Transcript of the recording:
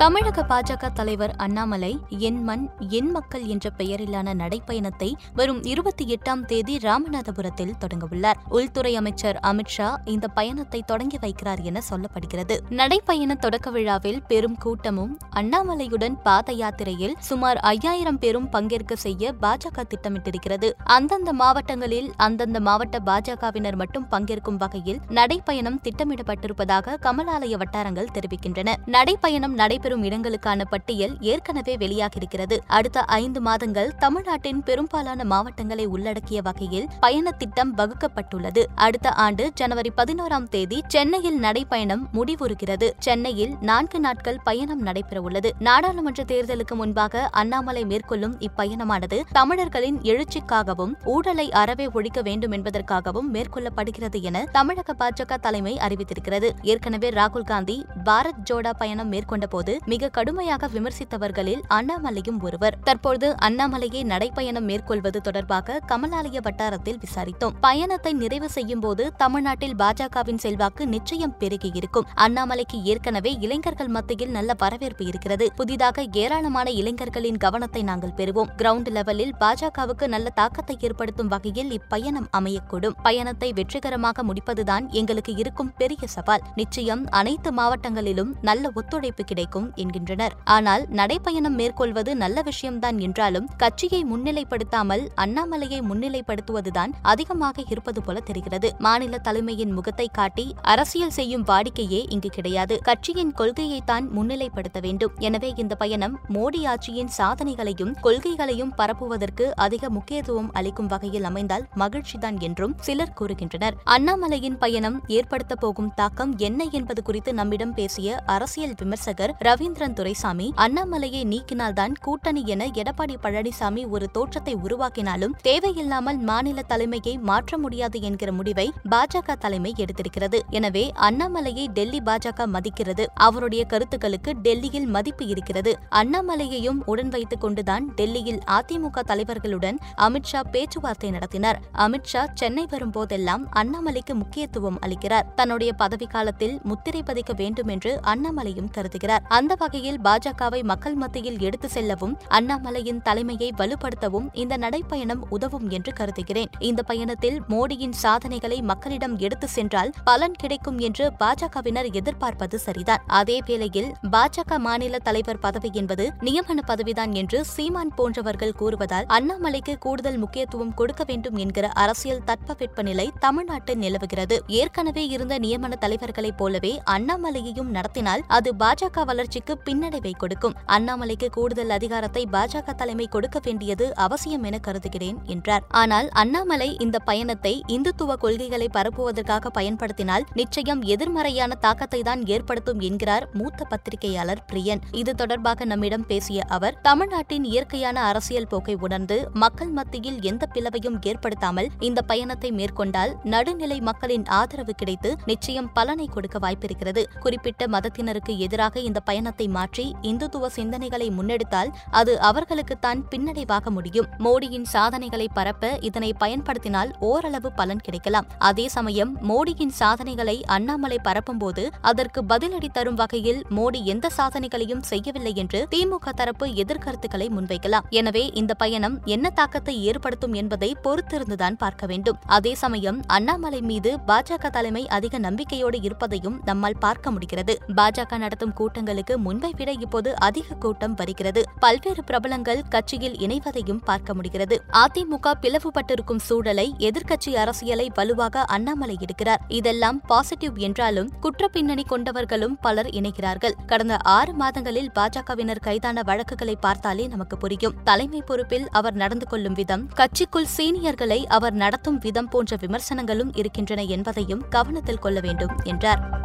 தமிழக பாஜக தலைவர் அண்ணாமலை என் மண் என் மக்கள் என்ற பெயரிலான நடைப்பயணத்தை வரும் இருபத்தி எட்டாம் தேதி ராமநாதபுரத்தில் தொடங்கவுள்ளார் உள்துறை அமைச்சர் அமித்ஷா இந்த பயணத்தை தொடங்கி வைக்கிறார் என சொல்லப்படுகிறது. நடைப்பயண தொடக்க விழாவில் பெரும் கூட்டமும் அண்ணாமலையுடன் பாத யாத்திரையில் சுமார் ஐயாயிரம் பேரும் பங்கேற்க செய்ய பாஜக திட்டமிட்டிருக்கிறது. அந்தந்த மாவட்டங்களில் அந்தந்த மாவட்ட பாஜகவினர் மட்டும் பங்கேற்கும் வகையில் நடைப்பயணம் திட்டமிடப்பட்டிருப்பதாக கமலாலய வட்டாரங்கள் தெரிவிக்கின்றன. நடைப்பயணம் நடைபெறும் இடங்களுக்கான பட்டியல் ஏற்கனவே வெளியாகியிருக்கிறது. அடுத்த ஐந்து மாதங்கள் தமிழ்நாட்டின் பெரும்பாலான மாவட்டங்களை உள்ளடக்கிய வகையில் பயண திட்டம் வகுக்கப்பட்டுள்ளது. அடுத்த ஆண்டு ஜனவரி பதினோராம் தேதி சென்னையில் நடைபயணம் முடிவுறுகிறது. சென்னையில் நான்கு நாட்கள் பயணம் நடைபெறவுள்ளது. நாடாளுமன்ற தேர்தலுக்கு முன்பாக அண்ணாமலை மேற்கொள்ளும் இப்பயணமானது தமிழர்களின் எழுச்சிக்காகவும் ஊழலை அறவே ஒழிக்க வேண்டும் என்பதற்காகவும் மேற்கொள்ளப்படுகிறது என தமிழக பாஜக தலைமை அறிவித்திருக்கிறது. ஏற்கனவே ராகுல் காந்தி பாரத் ஜோடா பயணம் மேற்கொண்ட போது மிக கடுமையாக விமர்சித்தவர்களில் அண்ணாமலையும் ஒருவர். தற்போது அண்ணாமலையை நடைப்பயணம் மேற்கொள்வது தொடர்பாக கமலாலய வட்டாரத்தில் விசாரித்தோம். பயணத்தை நிறைவு செய்யும் போது தமிழ்நாட்டில் பாஜகவின் செல்வாக்கு நிச்சயம் பெருகியிருக்கும். அண்ணாமலைக்கு ஏற்கனவே இளைஞர்கள் மத்தியில் நல்ல வரவேற்பு இருக்கிறது. புதிதாக ஏராளமான இளைஞர்களின் கவனத்தை நாங்கள் பெறுவோம். கிரவுண்ட் லெவலில் பாஜகவுக்கு நல்ல தாக்கத்தை ஏற்படுத்தும் வகையில் இப்பயணம் அமையக்கூடும். பயணத்தை வெற்றிகரமாக முடிப்பதுதான் எங்களுக்கு இருக்கும் பெரிய சவால். நிச்சயம் அனைத்து மாவட்டங்களிலும் நல்ல ஒத்துழைப்பு கிடைக்கும். என்கின்றனர். ஆனால் நடைப்பயணம் மேற்கொள்வது நல்ல விஷயம்தான் என்றாலும் கட்சியை முன்னிலைப்படுத்தாமல் அண்ணாமலையை முன்னிலைப்படுத்துவதுதான் அதிகமாக இருப்பது போல தெரிகிறது. மாநில தலைமையின் முகத்தை காட்டி அரசியல் செய்யும் வாடிக்கையே இங்கு கிடையாது. கட்சியின் கொள்கையைத்தான் முன்னிலைப்படுத்த வேண்டும். எனவே இந்த பயணம் மோடி ஆட்சியின் சாதனைகளையும் கொள்கைகளையும் பரப்புவதற்கு அதிக முக்கியத்துவம் அளிக்கும் வகையில் அமைந்தால் மகிழ்ச்சிதான் என்றும் சிலர் கூறுகின்றனர். அண்ணாமலையின் பயணம் ஏற்படுத்த போகும் தாக்கம் என்ன என்பது குறித்து நம்மிடம் பேசிய அரசியல் விமர்சகர் ரவீந்திரன் துரைசாமி அண்ணாமலையை நீக்கினால்தான் கூட்டணி என எடப்பாடி பழனிசாமி ஒரு தோற்றத்தை உருவாக்கினாலும் தேவையில்லாமல் மாநில தலைமையை மாற்ற முடியாது என்கிற முடிவை பாஜக தலைமை எடுத்திருக்கிறது. எனவே அண்ணாமலையை டெல்லி பாஜக மதிக்கிறது. அவருடைய கருத்துக்களுக்கு டெல்லியில் மதிப்பு இருக்கிறது. அண்ணாமலையையும் உடன் வைத்துக் கொண்டுதான் டெல்லியில் அதிமுக தலைவர்களுடன் அமித்ஷா பேச்சுவார்த்தை நடத்தினார். அமித்ஷா சென்னை வரும்போதெல்லாம் அண்ணாமலைக்கு முக்கியத்துவம் அளிக்கிறார். தன்னுடைய பதவிக்காலத்தில் முத்திரை பதிக்க வேண்டும் என்று அண்ணாமலையும் கருதுகிறார். அந்த வகையில் பாஜகவை மக்கள் மத்தியில் எடுத்து செல்லவும் அண்ணாமலையின் தலைமையை வலுப்படுத்தவும் இந்த நடைப்பயணம் உதவும் என்று கருதுகிறேன். இந்த பயணத்தில் மோடியின் சாதனைகளை மக்களிடம் எடுத்து சென்றால் பலன் கிடைக்கும் என்று பாஜகவினர் எதிர்பார்ப்பது சரிதான். அதே வேளையில் பாஜக மாநில தலைவர் பதவி என்பது நியமன பதவிதான் என்று சீமான் போன்றவர்கள் கூறுவதால் அண்ணாமலைக்கு கூடுதல் முக்கியத்துவம் கொடுக்க வேண்டும் என்கிற அரசியல் தட்பவெட்ப நிலை தமிழ்நாட்டில் நிலவுகிறது. ஏற்கனவே இருந்த நியமன தலைவர்களைப் போலவே அண்ணாமலையையும் நடத்தினால் அது பாஜக வளர்ச்சி வளர்ச்சிக்கு பின்னடைவை கொடுக்கும். அண்ணாமலைக்கு கூடுதல் அதிகாரத்தை பாஜக தலைமை கொடுக்க வேண்டியது அவசியம் என கருதுகிறேன் என்றார். ஆனால் அண்ணாமலை இந்த பயணத்தை இந்துத்துவ கொள்கைகளை பரப்புவதற்காக பயன்படுத்தினால் நிச்சயம் எதிர்மறையான தாக்கத்தை தான் ஏற்படுத்தும் என்கிறார் மூத்த பத்திரிகையாளர் பிரியன். இது தொடர்பாக நம்மிடம் பேசிய அவர் தமிழ்நாட்டின் இயற்கையான அரசியல் போக்கை உணர்ந்து மக்கள் மத்தியில் எந்த பிளவையும் ஏற்படுத்தாமல் இந்த பயணத்தை மேற்கொண்டால் நடுநிலை மக்களின் ஆதரவு கிடைத்து நிச்சயம் பலனை கொடுக்க வாய்ப்பிருக்கிறது. குறிப்பிட்ட மதத்தினருக்கு எதிராக இந்த பயணத்தை மாற்றி இந்துத்துவ சிந்தனைகளை முன்னெடுத்தால் அது அவர்களுக்குத்தான் பின்னடைவாக முடியும். மோடியின் சாதனைகளை பரப்ப இதனை பயன்படுத்தினால் ஓரளவு பலன் கிடைக்கலாம். அதே சமயம் மோடியின் சாதனைகளை அண்ணாமலை பரப்பும்போது அதற்கு பதிலடி தரும் வகையில் மோடி எந்த சாதனைகளையும் செய்யவில்லை என்று திமுக தரப்பு எதிர்கருத்துக்களை முன்வைக்கலாம். எனவே இந்த பயணம் என்ன தாக்கத்தை ஏற்படுத்தும் என்பதை பொறுத்திருந்துதான் பார்க்க வேண்டும். அதே சமயம் அண்ணாமலை மீது பாஜக தலைமை அதிக நம்பிக்கையோடு இருப்பதையும் நம்மால் பார்க்க முடிகிறது. பாஜக நடத்தும் கூட்டங்களுக்கு முன்பை விட இப்போது அதிக கூட்டம் வருகிறது. பல்வேறு பிரபலங்கள் கட்சியில் இணைவதையும் பார்க்க முடிகிறது. அதிமுக பிளவுபட்டிருக்கும் சூழலை எதிர்க்கட்சி அரசியலை வலுவாக அண்ணாமலை எடுக்கிறார். இதெல்லாம் பாசிட்டிவ் என்றாலும் குற்ற பின்னணி கொண்டவர்களும் பலர் இணைகிறார்கள். கடந்த ஆறு மாதங்களில் பாஜகவினர் கைதான வழக்குகளை பார்த்தாலே நமக்கு புரியும். தலைமை பொறுப்பில் அவர் நடந்து கொள்ளும் விதம் கட்சிக்குள் சீனியர்களை அவர் நடத்தும் விதம் போன்ற விமர்சனங்களும் இருக்கின்றன என்பதையும் கவனத்தில் கொள்ள வேண்டும் என்றார்.